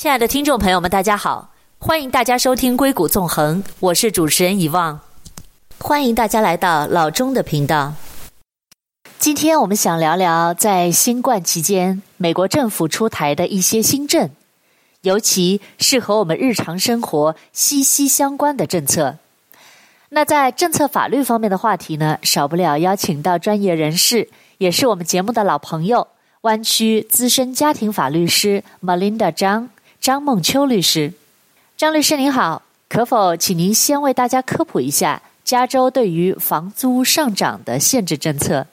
亲爱的听众朋友们，大家好，欢迎大家收听《硅谷纵横》，我是主持人遗忘，欢迎大家来到老钟的频道。今天我们想聊聊在新冠期间，美国政府出台的一些新政，尤其是和我们日常生活息息相关的政策。那在政策法律方面的话题呢，少不了邀请到专业人士，也是我们节目的老朋友。湾区资深家庭法律师 Melinda 张张梦秋律师，张律师您好，可否请您先为大家科普一下加州对于房租上涨的限制政策？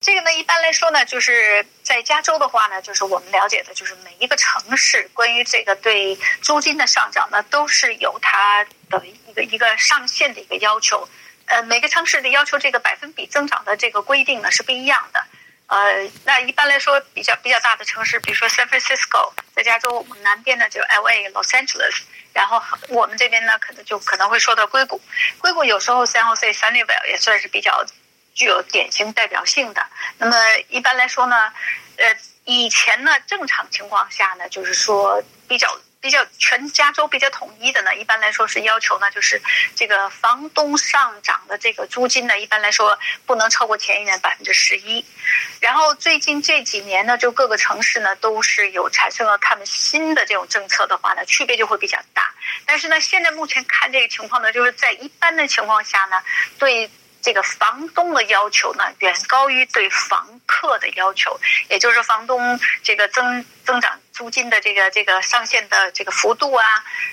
这个呢，一般来说呢，就是在加州的话呢，就是我们了解的，就是每一个城市关于这个对租金的上涨呢，都是有它的一个一个上限的一个要求。呃，每个城市的要求这个百分比增长的这个规定呢是不一样的。呃，那一般来说，比较比较大的城市，比如说 San Francisco，在加州我们南边呢就 LA、Los Angeles，然后我们这边呢可能就可能会说到硅谷。硅谷有时候 San Jose、Sunnyvale 也算是比较具有典型代表性的。那么一般来说呢，呃，以前呢正常情况下呢，就是说比较。比较全加州比较统一的呢，一般来说是要求呢，就是这个房东上涨的这个租金呢，一般来说不能超过前一年百分之十一。然后最近这几年呢，就各个城市呢都是有产生了他们新的这种政策的话呢，区别就会比较大。但是呢，现在目前看这个情况呢，就是在一般的情况下呢，对。这个房东的要求呢，远高于对房客的要求，也就是房东这个增增长租金的这个这个上限的这个幅度啊，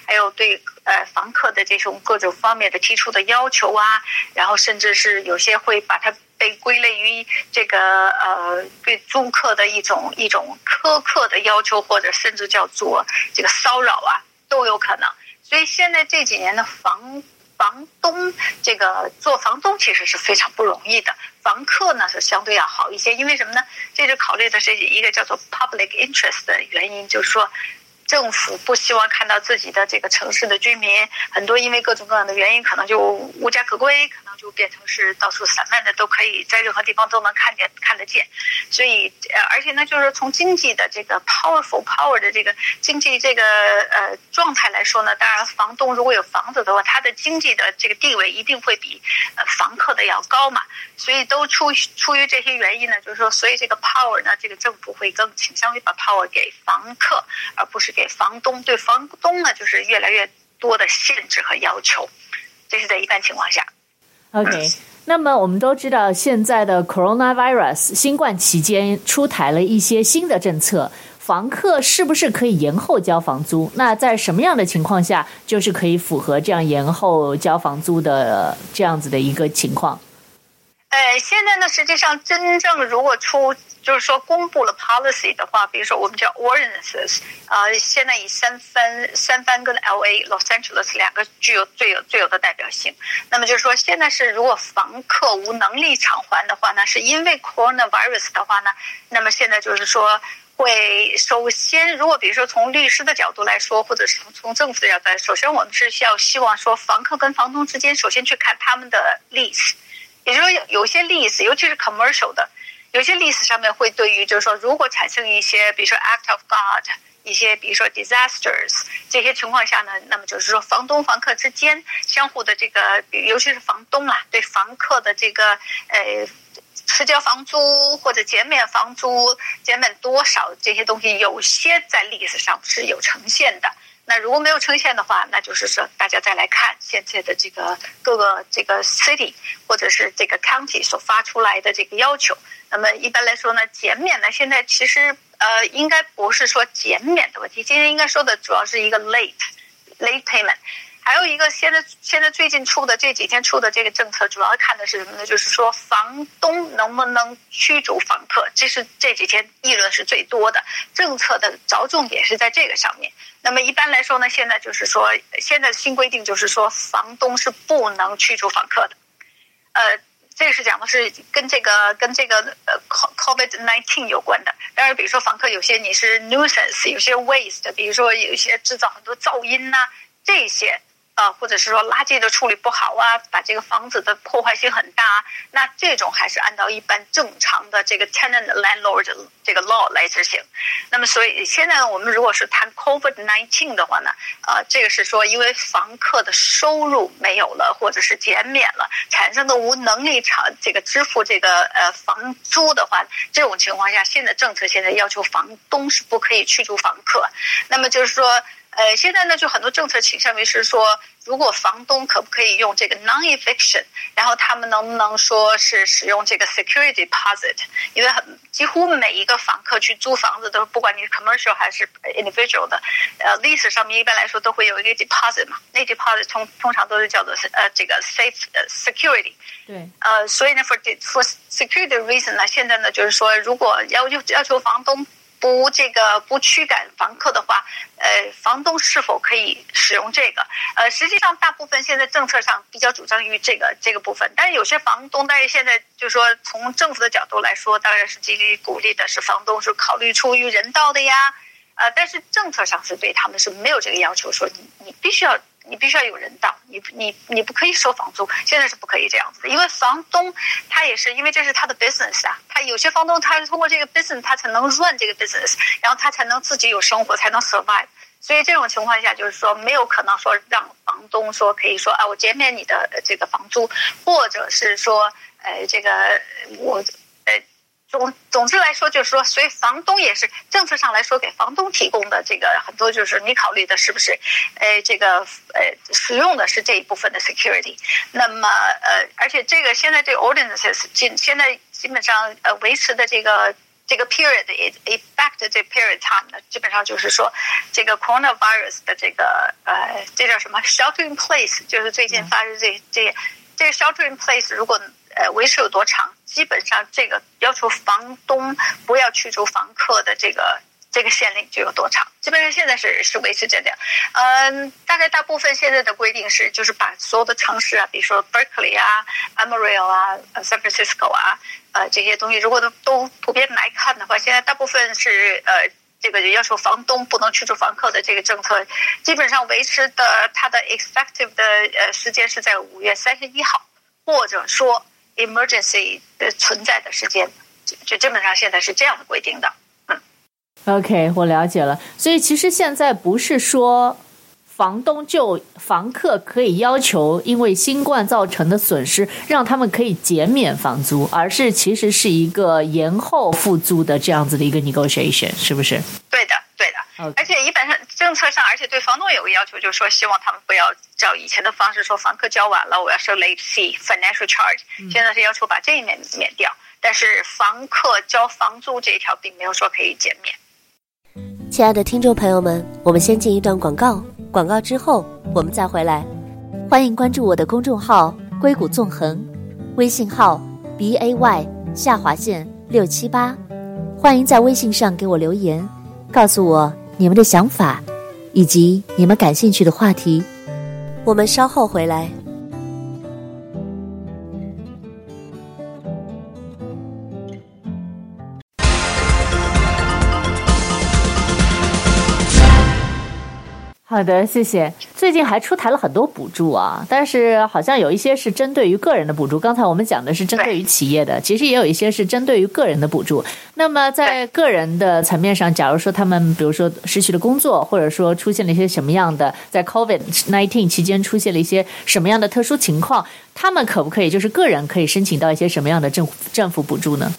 还有对呃房客的这种各种方面的提出的要求啊，然后甚至是有些会把它被归类于这个呃对租客的一种一种苛刻的要求，或者甚至叫做这个骚扰啊，都有可能。所以现在这几年的房。房东这个做房东其实是非常不容易的，房客呢是相对要好一些，因为什么呢？这就考虑的是一个叫做 public interest 的原因，就是说政府不希望看到自己的这个城市的居民很多因为各种各样的原因可能就无家可归，就变成是到处散漫的，都可以在任何地方都能看见看得见，所以呃，而且呢，就是从经济的这个 powerful power 的这个经济这个呃状态来说呢，当然房东如果有房子的话，他的经济的这个地位一定会比呃房客的要高嘛，所以都出出于这些原因呢，就是说，所以这个 power 呢，这个政府会更倾向于把 power 给房客，而不是给房东。对房东呢，就是越来越多的限制和要求，这是在一般情况下。OK，那么我们都知道，现在的 Coronavirus 新冠期间出台了一些新的政策，房客是不是可以延后交房租？那在什么样的情况下，就是可以符合这样延后交房租的这样子的一个情况？呃，现在呢，实际上真正如果出。就是说，公布了 policy 的话，比如说我们叫 ordinances，呃，现在以三藩、三藩跟 LA、Los Angeles 两个具有最有最有的代表性。那么就是说，现在是如果房客无能力偿还的话呢，是因为 coronavirus 的话呢，那么现在就是说会首先，如果比如说从律师的角度来说，或者是从从政府的角度来说，首先我们是需要希望说，房客跟房东之间首先去看他们的 lease，也就是说有些 lease，尤其是 commercial 的。有些例子上面会对于，就是说，如果产生一些，比如说 act of God，一些比如说 disasters 这些情况下呢，那么就是说，房东房客之间相互的这个，尤其是房东啊，对房客的这个呃迟交房租或者减免房租、减免多少这些东西，有些在历史上是有呈现的。那如果没有呈现的话，那就是说，大家再来看现在的这个各个这个 city 或者是这个 county 所发出来的这个要求。那么一般来说呢，减免呢，现在其实呃，应该不是说减免的问题，今天应该说的主要是一个 late late payment。还有一个现在现在最近出的这几天出的这个政策，主要看的是什么呢？就是说房东能不能驱逐房客，这是这几天议论是最多的政策的着重点是在这个上面。那么一般来说呢，现在就是说，现在新规定就是说，房东是不能驱逐房客的。呃，这个是讲的是跟这个跟这个呃 COVID nineteen 有关的。当然，比如说房客有些你是 nuisance，有些 waste，比如说有些制造很多噪音呐、这些啊，或者是说垃圾的处理不好啊，把这个房子的破坏性很大，啊那这种还是按照一般正常的这个 tenant landlord 这个 law 来执行。那么，所以现在我们如果是谈 COVID-19 的话呢，啊，这个是说因为房客的收入没有了，或者是减免了，产生的无能力偿这个支付这个呃房租的话，这种情况下，现在政策现在要求房东是不可以驱逐房客。那么就是说。呃，现在呢，就很多政策倾向于是说，如果房东可不可以用这个 non-eviction，然后他们能不能说是使用这个 security deposit？因为很几乎每一个房客去租房子都，不管你是 commercial 还是 individual 的，呃，lease 上面一般来说都会有一个 deposit 嘛，那 deposit 通通常都是叫做呃这个 safe security。对。呃，所以呢，for for security reason 呢，现在呢就是说，如果要要要求房东。不，这个不驱赶房客的话，呃，房东是否可以使用这个？呃，实际上大部分现在政策上比较主张于这个这个部分，但是有些房东，但是现在就是说从政府的角度来说，当然是极力鼓励的是房东是考虑出于人道的呀，呃，但是政策上是对他们是没有这个要求，说你你必须要。你必须要有人道，你你你不可以收房租，现在是不可以这样子的，因为房东他也是因为这是他的 business 啊，他有些房东他是通过这个 business 他才能 run 这个 business，然后他才能自己有生活，才能 survive，所以这种情况下就是说没有可能说让房东说可以说啊我减免你的这个房租，或者是说呃这个我。总总之来说，就是说，所以房东也是政策上来说，给房东提供的这个很多，就是你考虑的是不是，呃，这个呃，使用的是这一部分的 security。那么呃，而且这个现在这个 ordinances 现现在基本上呃维持的这个这个 period effect 这 period time 呢，基本上就是说，这个 coronavirus 的这个呃，这叫什么 shelter in place，就是最近发生这这这个 shelter in place 如果。呃，维持有多长？基本上这个要求房东不要驱逐房客的这个这个限令就有多长？基本上现在是是维持这样。嗯，大概大部分现在的规定是，就是把所有的城市啊，比如说 Berkeley 啊、Amarillo 啊、San Francisco 啊，呃这些东西，如果都都普遍来看的话，现在大部分是呃这个要求房东不能驱逐房客的这个政策，基本上维持的它的 effective 的呃时间是在五月三十一号，或者说。Emergency 的存在的时间，就基本上现在是这样的规定的。嗯，OK，我了解了。所以其实现在不是说房东就房客可以要求因为新冠造成的损失让他们可以减免房租，而是其实是一个延后付租的这样子的一个 negotiation，是不是？对的。对的.而且一般上政策上，而且对房东有个要求，就是说希望他们不要照以前的方式说房客交晚了我要收 late fee financial charge，现在是要求把这一面免掉，但是房客交房租这一条并没有说可以减免。亲爱的听众朋友们，我们先进一段广告，广告之后我们再回来。欢迎关注我的公众号“硅谷纵横”，微信号 b a y 下划线六七八，欢迎在微信上给我留言。告诉我你们的想法，以及你们感兴趣的话题。我们稍后回来。好的，谢谢。最近还出台了很多补助啊，但是好像有一些是针对于个人的补助。刚才我们讲的是针对于企业的，其实也有一些是针对于个人的补助。那么在个人的层面上，假如说他们比如说失去了工作，或者说出现了一些什么样的，在 COVID nineteen 期间出现了一些什么样的特殊情况，他们可不可以就是个人可以申请到一些什么样的政府政府补助呢？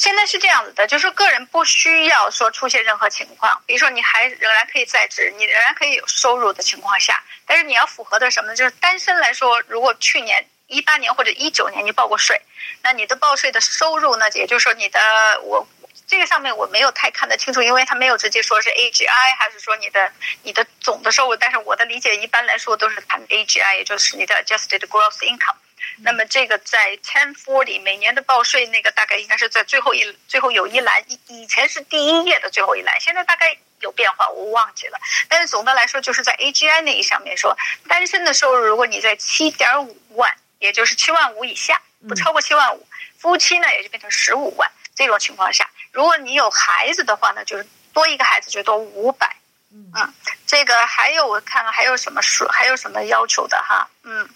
现在是这样子的，就是个人不需要说出现任何情况，比如说你还仍然可以在职，你仍然可以有收入的情况下，但是你要符合的什么呢？就是单身来说，如果去年一八年或者一九年你报过税，那你的报税的收入呢，也就是说你的我这个上面我没有太看得清楚，因为他没有直接说是 AGI 还是说你的你的总的收入，但是我的理解一般来说都是谈 AGI，也就是你的 Adjusted Gross Income。那么这个在 ten forty 每年的报税那个大概应该是在最后一最后有一栏，以以前是第一页的最后一栏，现在大概有变化，我忘记了。但是总的来说，就是在 AGI 那一上面说，单身的收入如果你在七点五万，也就是七万五以下，不超过七万五，夫妻呢也就变成十五万。这种情况下，如果你有孩子的话呢，就是多一个孩子就多五百。嗯，这个还有我看看还有什么数，还有什么要求的哈？嗯，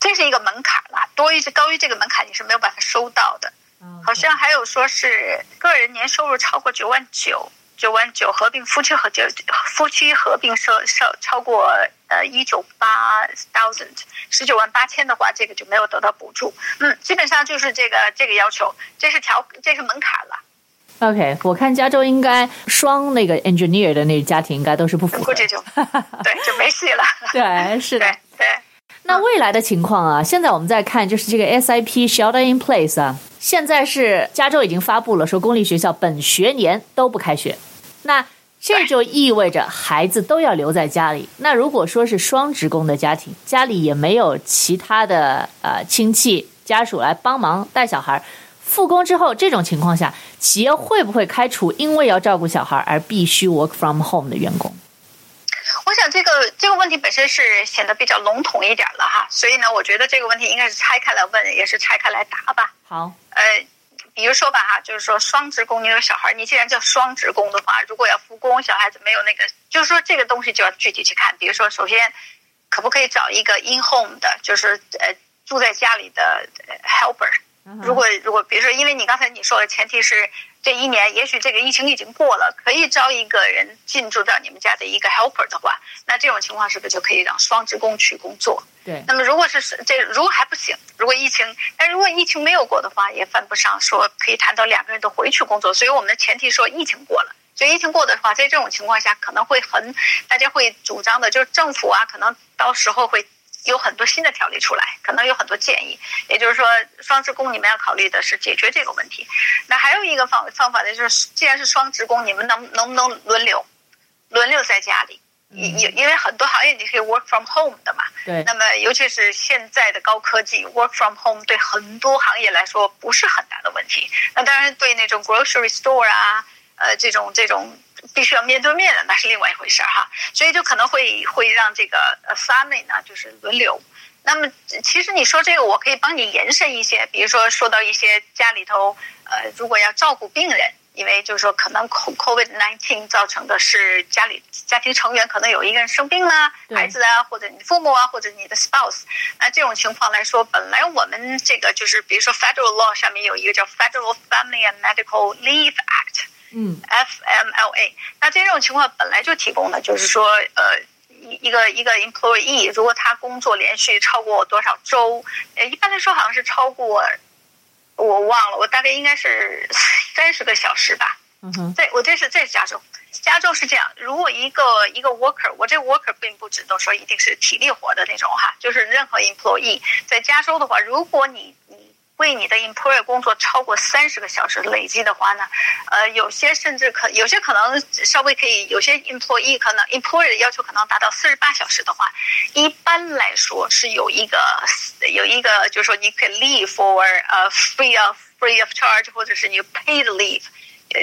这是一个门槛啦，多于高于这个门槛你是没有办法收到的。好像还有说是个人年收入超过九万九，九万九合并夫妻合就夫妻合并收收超过呃一九八 thousand 十九万八千的话，这个就没有得到补助。嗯，基本上就是这个这个要求，这是条这是门槛了。OK，我看加州应该双那个 engineer 的那个家庭应该都是不符合，估计就对就没戏了。对，是的，对。对那未来的情况啊，现在我们在看就是这个 SIP shelter in place 啊，现在是加州已经发布了说公立学校本学年都不开学，那这就意味着孩子都要留在家里。那如果说是双职工的家庭，家里也没有其他的呃亲戚家属来帮忙带小孩，复工之后这种情况下，企业会不会开除因为要照顾小孩而必须 work from home 的员工？我想这个这个问题本身是显得比较笼统一点了哈，所以呢，我觉得这个问题应该是拆开来问，也是拆开来答吧。好，呃，比如说吧哈，就是说双职工，你有小孩，你既然叫双职工的话，如果要复工，小孩子没有那个，就是说这个东西就要具体去看。比如说，首先可不可以找一个 in home 的，就是呃住在家里的 helper。如果如果比如说，因为你刚才你说的前提是这一年，也许这个疫情已经过了，可以招一个人进驻到你们家的一个 helper 的话，那这种情况是不是就可以让双职工去工作？对。那么如果是这如果还不行，如果疫情，但如果疫情没有过的话，也犯不上说可以谈到两个人都回去工作。所以我们的前提说疫情过了，所以疫情过的话，在这种情况下可能会很大家会主张的，就是政府啊，可能到时候会。有很多新的条例出来，可能有很多建议。也就是说，双职工你们要考虑的是解决这个问题。那还有一个方方法呢，就是既然是双职工，你们能能不能轮流轮流在家里？因因因为很多行业你可以 work from home 的嘛。对。那么尤其是现在的高科技，work from home 对很多行业来说不是很大的问题。那当然对那种 grocery store 啊，呃，这种这种。必须要面对面的，那是另外一回事儿哈，所以就可能会会让这个呃 family 呢，就是轮流。那么其实你说这个，我可以帮你延伸一些，比如说说到一些家里头，呃，如果要照顾病人，因为就是说可能 COVID nineteen 造成的是家里家庭成员可能有一个人生病了，孩子啊，或者你父母啊，或者你的 spouse，那这种情况来说，本来我们这个就是比如说 federal law 上面有一个叫 Federal Family and Medical Leave Act。嗯，FMLA，那这种情况本来就提供的，就是说，呃，一一个一个 employee，如果他工作连续超过多少周，呃，一般来说好像是超过，我忘了，我大概应该是 三十个小时吧。嗯哼，对，我这是这是加州，加州是这样，如果一个一个 worker，我这 worker 并不指的说一定是体力活的那种哈，就是任何 employee 在加州的话，如果你你。为你的 employer 工作超过三十个小时累计的话呢，呃，有些甚至可有些可能稍微可以，有些 employee 可能 employer 的要求可能达到四十八小时的话，一般来说是有一个有一个就是说你可以 leave for 呃 free of free of charge 或者是你 paid leave，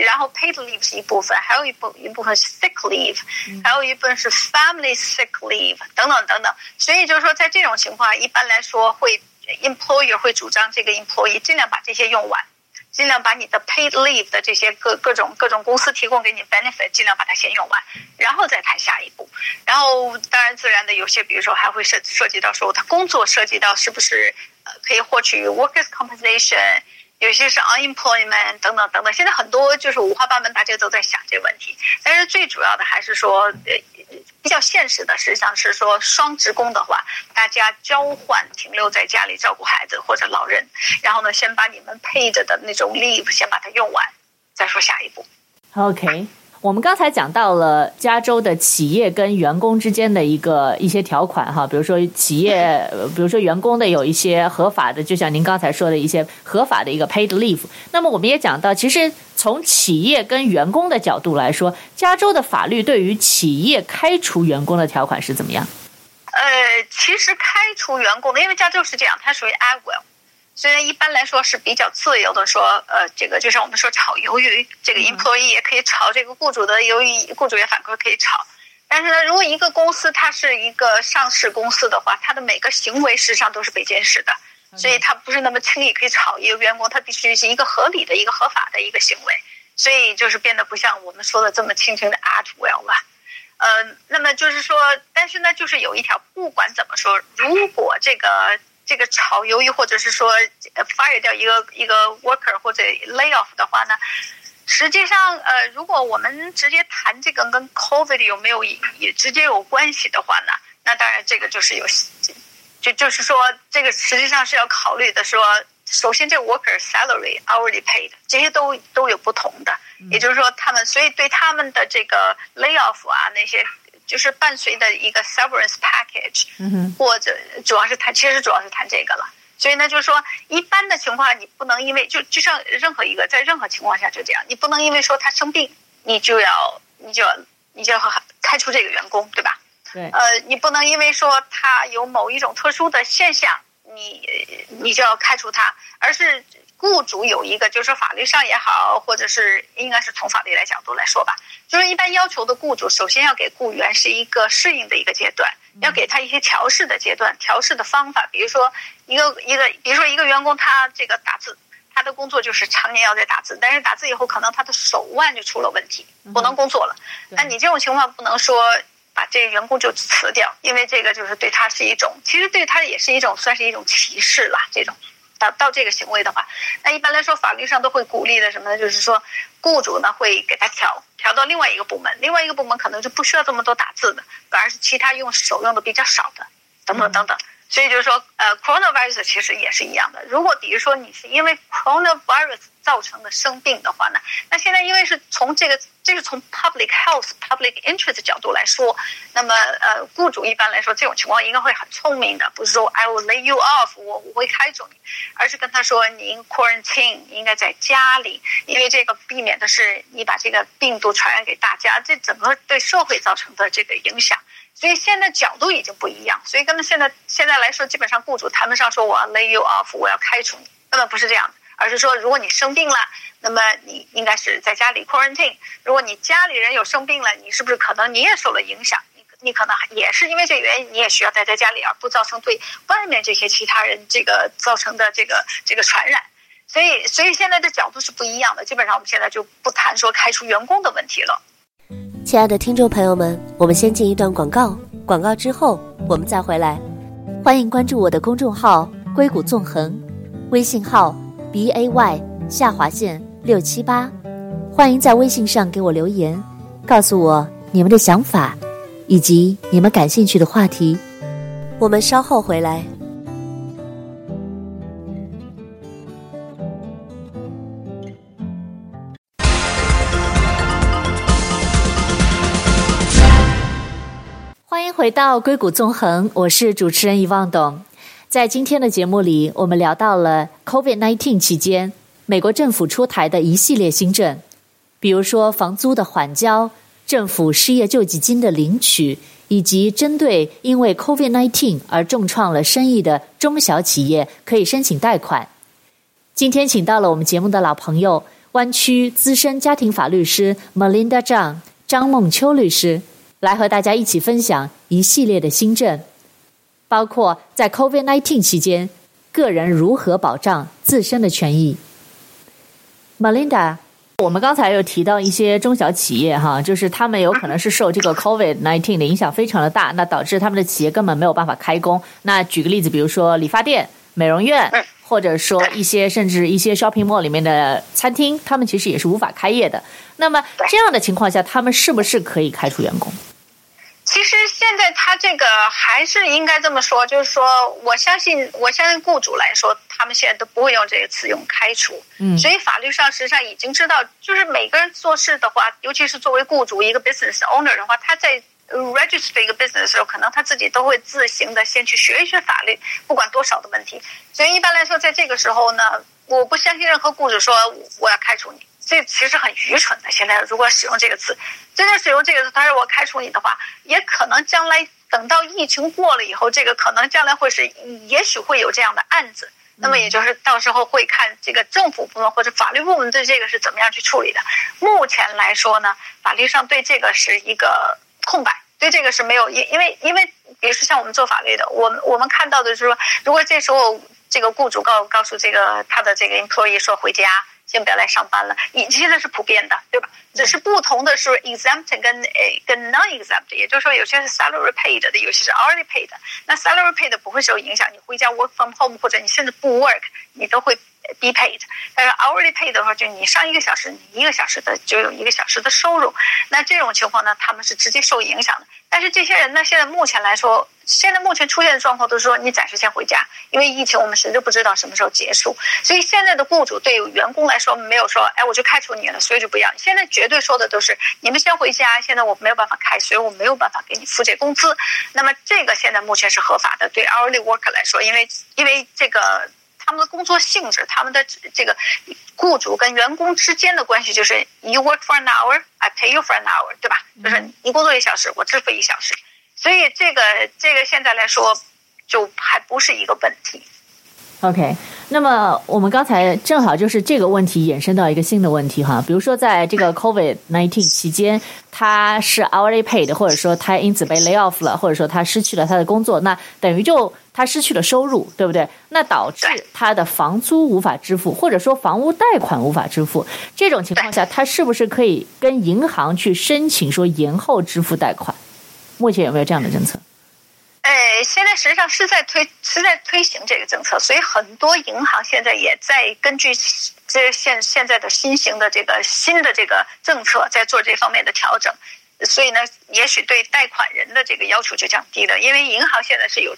然后 paid leave 是一部分，还有一部一部分是 sick leave，还有一部分是 family sick leave 等等等等，所以就是说在这种情况一般来说会。Employer 会主张这个 employee 尽量把这些用完，尽量把你的 paid leave 的这些各各种各种公司提供给你 benefit，尽量把它先用完，然后再谈下一步。然后当然自然的有些，比如说还会涉涉及到说他工作涉及到是不是呃可以获取 workers compensation。有些是 unemployment 等等等等，现在很多就是五花八门，大家都在想这个问题。但是最主要的还是说，呃，比较现实的，实际上是说双职工的话，大家交换停留在家里照顾孩子或者老人，然后呢，先把你们配着的那种 leave 先把它用完，再说下一步。OK。我们刚才讲到了加州的企业跟员工之间的一个一些条款哈，比如说企业，比如说员工的有一些合法的，就像您刚才说的一些合法的一个 paid leave。那么我们也讲到，其实从企业跟员工的角度来说，加州的法律对于企业开除员工的条款是怎么样？呃，其实开除员工的，因为加州是这样，它属于 at will。虽然一般来说是比较自由的说，呃，这个就像我们说炒鱿鱼，这个 employee 也可以炒这个雇主的鱿鱼，雇主也反过来可以炒。但是呢，如果一个公司它是一个上市公司的话，它的每个行为实际上都是被监视的，所以它不是那么轻易可以炒一个员工，它必须是一个合理的一个合法的一个行为，所以就是变得不像我们说的这么轻轻的 at will 了。呃，那么就是说，但是呢，就是有一条，不管怎么说，如果这个这个炒鱿鱼，或者是说 fire 掉一个一个 worker 或者 lay off 的话呢，实际上，呃，如果我们直接谈这个跟 COVID 有没有也直接有关系的话呢，那当然这个就是有，就就是说，这个实际上是要考虑的说。首先，这个 worker salary hourly paid 这些都都有不同的，也就是说，他们所以对他们的这个 layoff 啊那些，就是伴随的一个 severance package，或者主要是谈，其实主要是谈这个了。所以呢，就是说，一般的情况你不能因为就就像任何一个在任何情况下就这样，你不能因为说他生病，你就要你就要你就要开除这个员工，对吧？对。呃，你不能因为说他有某一种特殊的现象。你你就要开除他，而是雇主有一个，就是说法律上也好，或者是应该是从法律来角度来说吧，就是一般要求的雇主首先要给雇员是一个适应的一个阶段，要给他一些调试的阶段，调试的方法，比如说一个一个，比如说一个员工他这个打字，他的工作就是常年要在打字，但是打字以后可能他的手腕就出了问题，不能工作了，那你这种情况不能说。把这个员工就辞掉，因为这个就是对他是一种，其实对他也是一种，算是一种歧视了。这种到到这个行为的话，那一般来说法律上都会鼓励的什么呢？就是说，雇主呢会给他调调到另外一个部门，另外一个部门可能就不需要这么多打字的，反而是其他用手用的比较少的，等等等等。所以就是说，呃，coronavirus 其实也是一样的。如果比如说你是因为 coronavirus 造成的生病的话呢，那现在因为是从这个，这是从 public health、public interest 角度来说，那么呃，雇主一般来说这种情况应该会很聪明的，不是说 I will lay you off，我我会开除你，而是跟他说您 quarantine 应该在家里，因为这个避免的是你把这个病毒传染给大家，这整个对社会造成的这个影响。所以现在角度已经不一样，所以根本现在现在来说，基本上雇主谈不上说我要 lay you off，我要开除你，根本不是这样的，而是说如果你生病了，那么你应该是在家里 quarantine。如果你家里人有生病了，你是不是可能你也受了影响？你你可能也是因为这个原因，你也需要待在家里，而不造成对外面这些其他人这个造成的这个这个传染。所以所以现在的角度是不一样的，基本上我们现在就不谈说开除员工的问题了。亲爱的听众朋友们，我们先进一段广告，广告之后我们再回来。欢迎关注我的公众号“硅谷纵横”，微信号 b a y 下划线六七八。欢迎在微信上给我留言，告诉我你们的想法，以及你们感兴趣的话题。我们稍后回来。欢迎回到硅谷纵横，我是主持人遗忘董。在今天的节目里，我们聊到了 COVID-19 期间，美国政府出台的一系列新政，比如说房租的缓交、政府失业救济金的领取，以及针对因为 COVID-19 而重创了生意的中小企业可以申请贷款。今天请到了我们节目的老朋友，湾区资深家庭法律师 Melinda 张张梦秋律师。来和大家一起分享一系列的新政，包括在 COVID-19 期间，个人如何保障自身的权益。Melinda，我们刚才有提到一些中小企业哈，就是他们有可能是受这个 COVID-19 的影响非常的大，那导致他们的企业根本没有办法开工。那举个例子，比如说理发店、美容院。或者说一些甚至一些 shopping mall 里面的餐厅，他们其实也是无法开业的。那么这样的情况下，他们是不是可以开除员工？其实现在他这个还是应该这么说，就是说，我相信，我相信雇主来说，他们现在都不会用这个词用开除。嗯，所以法律上实际上已经知道，就是每个人做事的话，尤其是作为雇主一个 business owner 的话，他在。register 一个 business 的时候，可能他自己都会自行的先去学一学法律，不管多少的问题。所以一般来说，在这个时候呢，我不相信任何雇主说我要开除你，这其实很愚蠢的。现在如果使用这个词，真的使用这个词，他说我开除你的话，也可能将来等到疫情过了以后，这个可能将来会是，也许会有这样的案子。那么也就是到时候会看这个政府部门或者法律部门对这个是怎么样去处理的。目前来说呢，法律上对这个是一个。空白，对这个是没有，因因为因为，比如说像我们做法律的，我们我们看到的是说，如果这时候这个雇主告告诉这个他的这个 employee 说回家，先不要来上班了，你现在是普遍的，对吧？只是不同的是 exempt 跟诶跟 non-exempt，也就是说有些是 salary paid 的，有些是 hourly paid 的。那 salary paid 不会受影响，你回家 work from home 或者你甚至不 work，你都会。Be paid，但是 hourly pay 的话，就你上一个小时，你一个小时的就有一个小时的收入。那这种情况呢，他们是直接受影响的。但是这些人呢，现在目前来说，现在目前出现的状况都是说，你暂时先回家，因为疫情我们谁都不知道什么时候结束。所以现在的雇主对员工来说，没有说，哎，我就开除你了，所以就不要。现在绝对说的都是，你们先回家。现在我没有办法开，所以我没有办法给你付这工资。那么这个现在目前是合法的，对 hourly worker 来说，因为因为这个。他们的工作性质，他们的这个雇主跟员工之间的关系就是 you work for an hour, I pay you for an hour，对吧？就是你工作一小时，我支付一小时。所以这个这个现在来说，就还不是一个问题。OK，那么我们刚才正好就是这个问题衍生到一个新的问题哈，比如说在这个 COVID nineteen 期间，他是 hourly paid，或者说他因此被 lay off 了，或者说他失去了他的工作，那等于就。他失去了收入，对不对？那导致他的房租无法支付，或者说房屋贷款无法支付。这种情况下，他是不是可以跟银行去申请说延后支付贷款？目前有没有这样的政策？呃，现在实际上是在推，是在推行这个政策，所以很多银行现在也在根据这现现在的新型的这个新的这个政策，在做这方面的调整。所以呢，也许对贷款人的这个要求就降低了，因为银行现在是有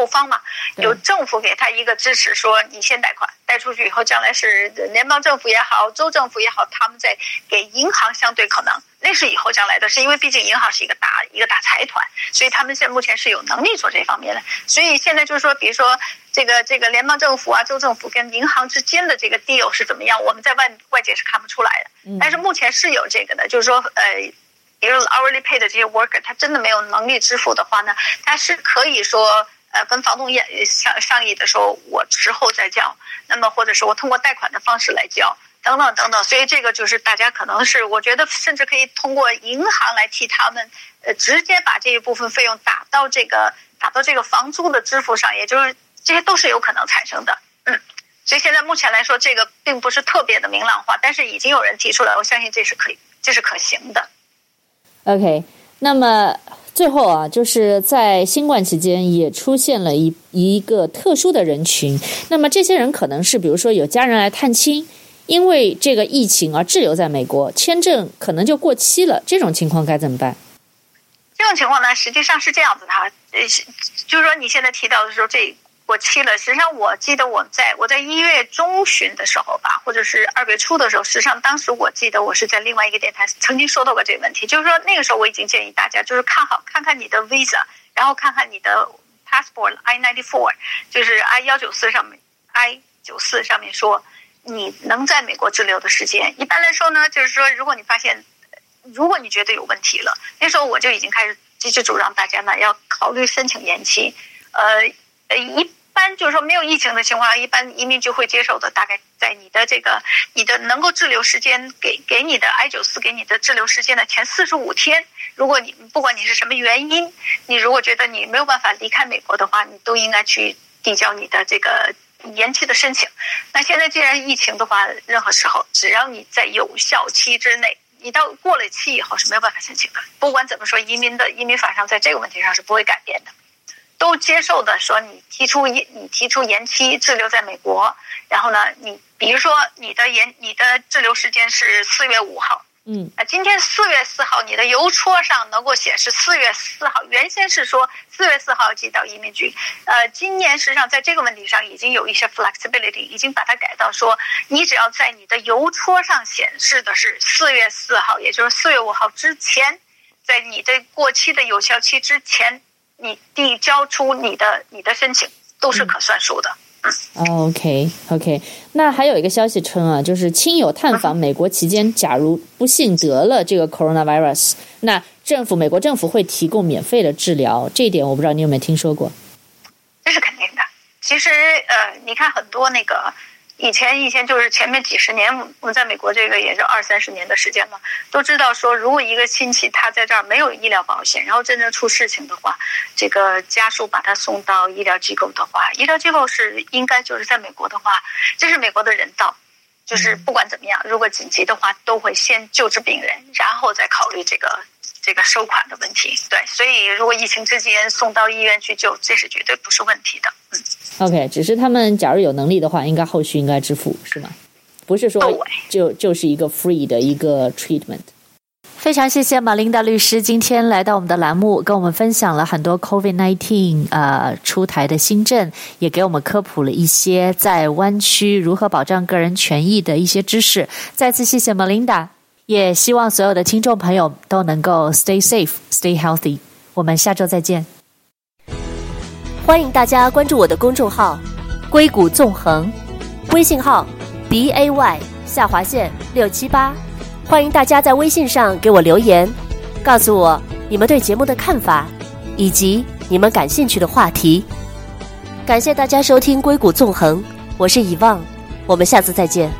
后。方嘛，有政府给他一个支持，说你先贷款，贷出去以后，将来是联邦政府也好，州政府也好，他们在给银行相对可能，那是以后将来的是，因为毕竟银行是一个大一个大财团，所以他们现在目前是有能力做这方面的。所以现在就是说，比如说这个这个联邦政府啊，州政府跟银行之间的这个 deal 是怎么样，我们在外外界是看不出来的，但是目前是有这个的，就是说呃，比如 hourly pay 的这些 worker，他真的没有能力支付的话呢，他是可以说。跟房东也商商议的时候，我之后再交，那么或者是我通过贷款的方式来交，等等等等。所以这个就是大家可能是，我觉得甚至可以通过银行来替他们，呃，直接把这一部分费用打到这个打到这个房租的支付上，也就是这些都是有可能产生的。嗯，所以现在目前来说，这个并不是特别的明朗化，但是已经有人提出来，我相信这是可以，这是可行的。OK，那么。最后啊，就是在新冠期间也出现了一一个特殊的人群。那么这些人可能是，比如说有家人来探亲，因为这个疫情而滞留在美国，签证可能就过期了。这种情况该怎么办？这种情况呢，实际上是这样子的哈，呃，就是说你现在提到的时候这。过期了。实际上，我记得我在我在一月中旬的时候吧，或者是二月初的时候，实际上当时我记得我是在另外一个电台曾经说到过这个问题，就是说那个时候我已经建议大家，就是看好看看你的 visa，然后看看你的 passport I ninety four，就是 I 幺九四上面 I 九四上面说你能在美国滞留的时间。一般来说呢，就是说如果你发现如果你觉得有问题了，那时候我就已经开始积极主张大家呢要考虑申请延期。呃呃一。一般就是说，没有疫情的情况下，一般移民局会接受的。大概在你的这个你的能够滞留时间给给你的 I 九四给你的滞留时间的前四十五天，如果你不管你是什么原因，你如果觉得你没有办法离开美国的话，你都应该去递交你的这个延期的申请。那现在既然疫情的话，任何时候只要你在有效期之内，你到过了期以后是没有办法申请的。不管怎么说，移民的移民法上在这个问题上是不会改变的。都接受的，说你提出延，你提出延期滞留在美国，然后呢，你比如说你的延，你的滞留时间是四月五号，嗯，啊，今天四月四号，你的邮戳上能够显示四月四号，原先是说四月四号寄到移民局，呃，今年实际上在这个问题上已经有一些 flexibility，已经把它改到说，你只要在你的邮戳上显示的是四月四号，也就是四月五号之前，在你的过期的有效期之前。你递交出你的你的申请都是可算数的。嗯，OK OK。那还有一个消息称啊，就是亲友探访美国期间，假如不幸得了这个 coronavirus，那政府美国政府会提供免费的治疗。这一点我不知道你有没有听说过？这是肯定的。其实呃，你看很多那个。以前以前就是前面几十年，我们在美国这个也就二三十年的时间嘛，都知道说，如果一个亲戚他在这儿没有医疗保险，然后真正出事情的话，这个家属把他送到医疗机构的话，医疗机构是应该就是在美国的话，这是美国的人道，就是不管怎么样，如果紧急的话，都会先救治病人，然后再考虑这个这个收款的问题。对，所以如果疫情之间送到医院去救，这是绝对不是问题的。嗯，OK，只是他们假如有能力的话，应该后续应该支付是吗？不是说就就是一个 free 的一个 treatment。非常谢谢马琳达律师今天来到我们的栏目，跟我们分享了很多 COVID-19 呃出台的新政，也给我们科普了一些在湾区如何保障个人权益的一些知识。再次谢谢马琳达，也希望所有的听众朋友都能够 stay safe, stay healthy。我们下周再见。欢迎大家关注我的公众号“硅谷纵横”，微信号 b a y 下划线六七八。欢迎大家在微信上给我留言，告诉我你们对节目的看法，以及你们感兴趣的话题。感谢大家收听《硅谷纵横》，我是以望，我们下次再见。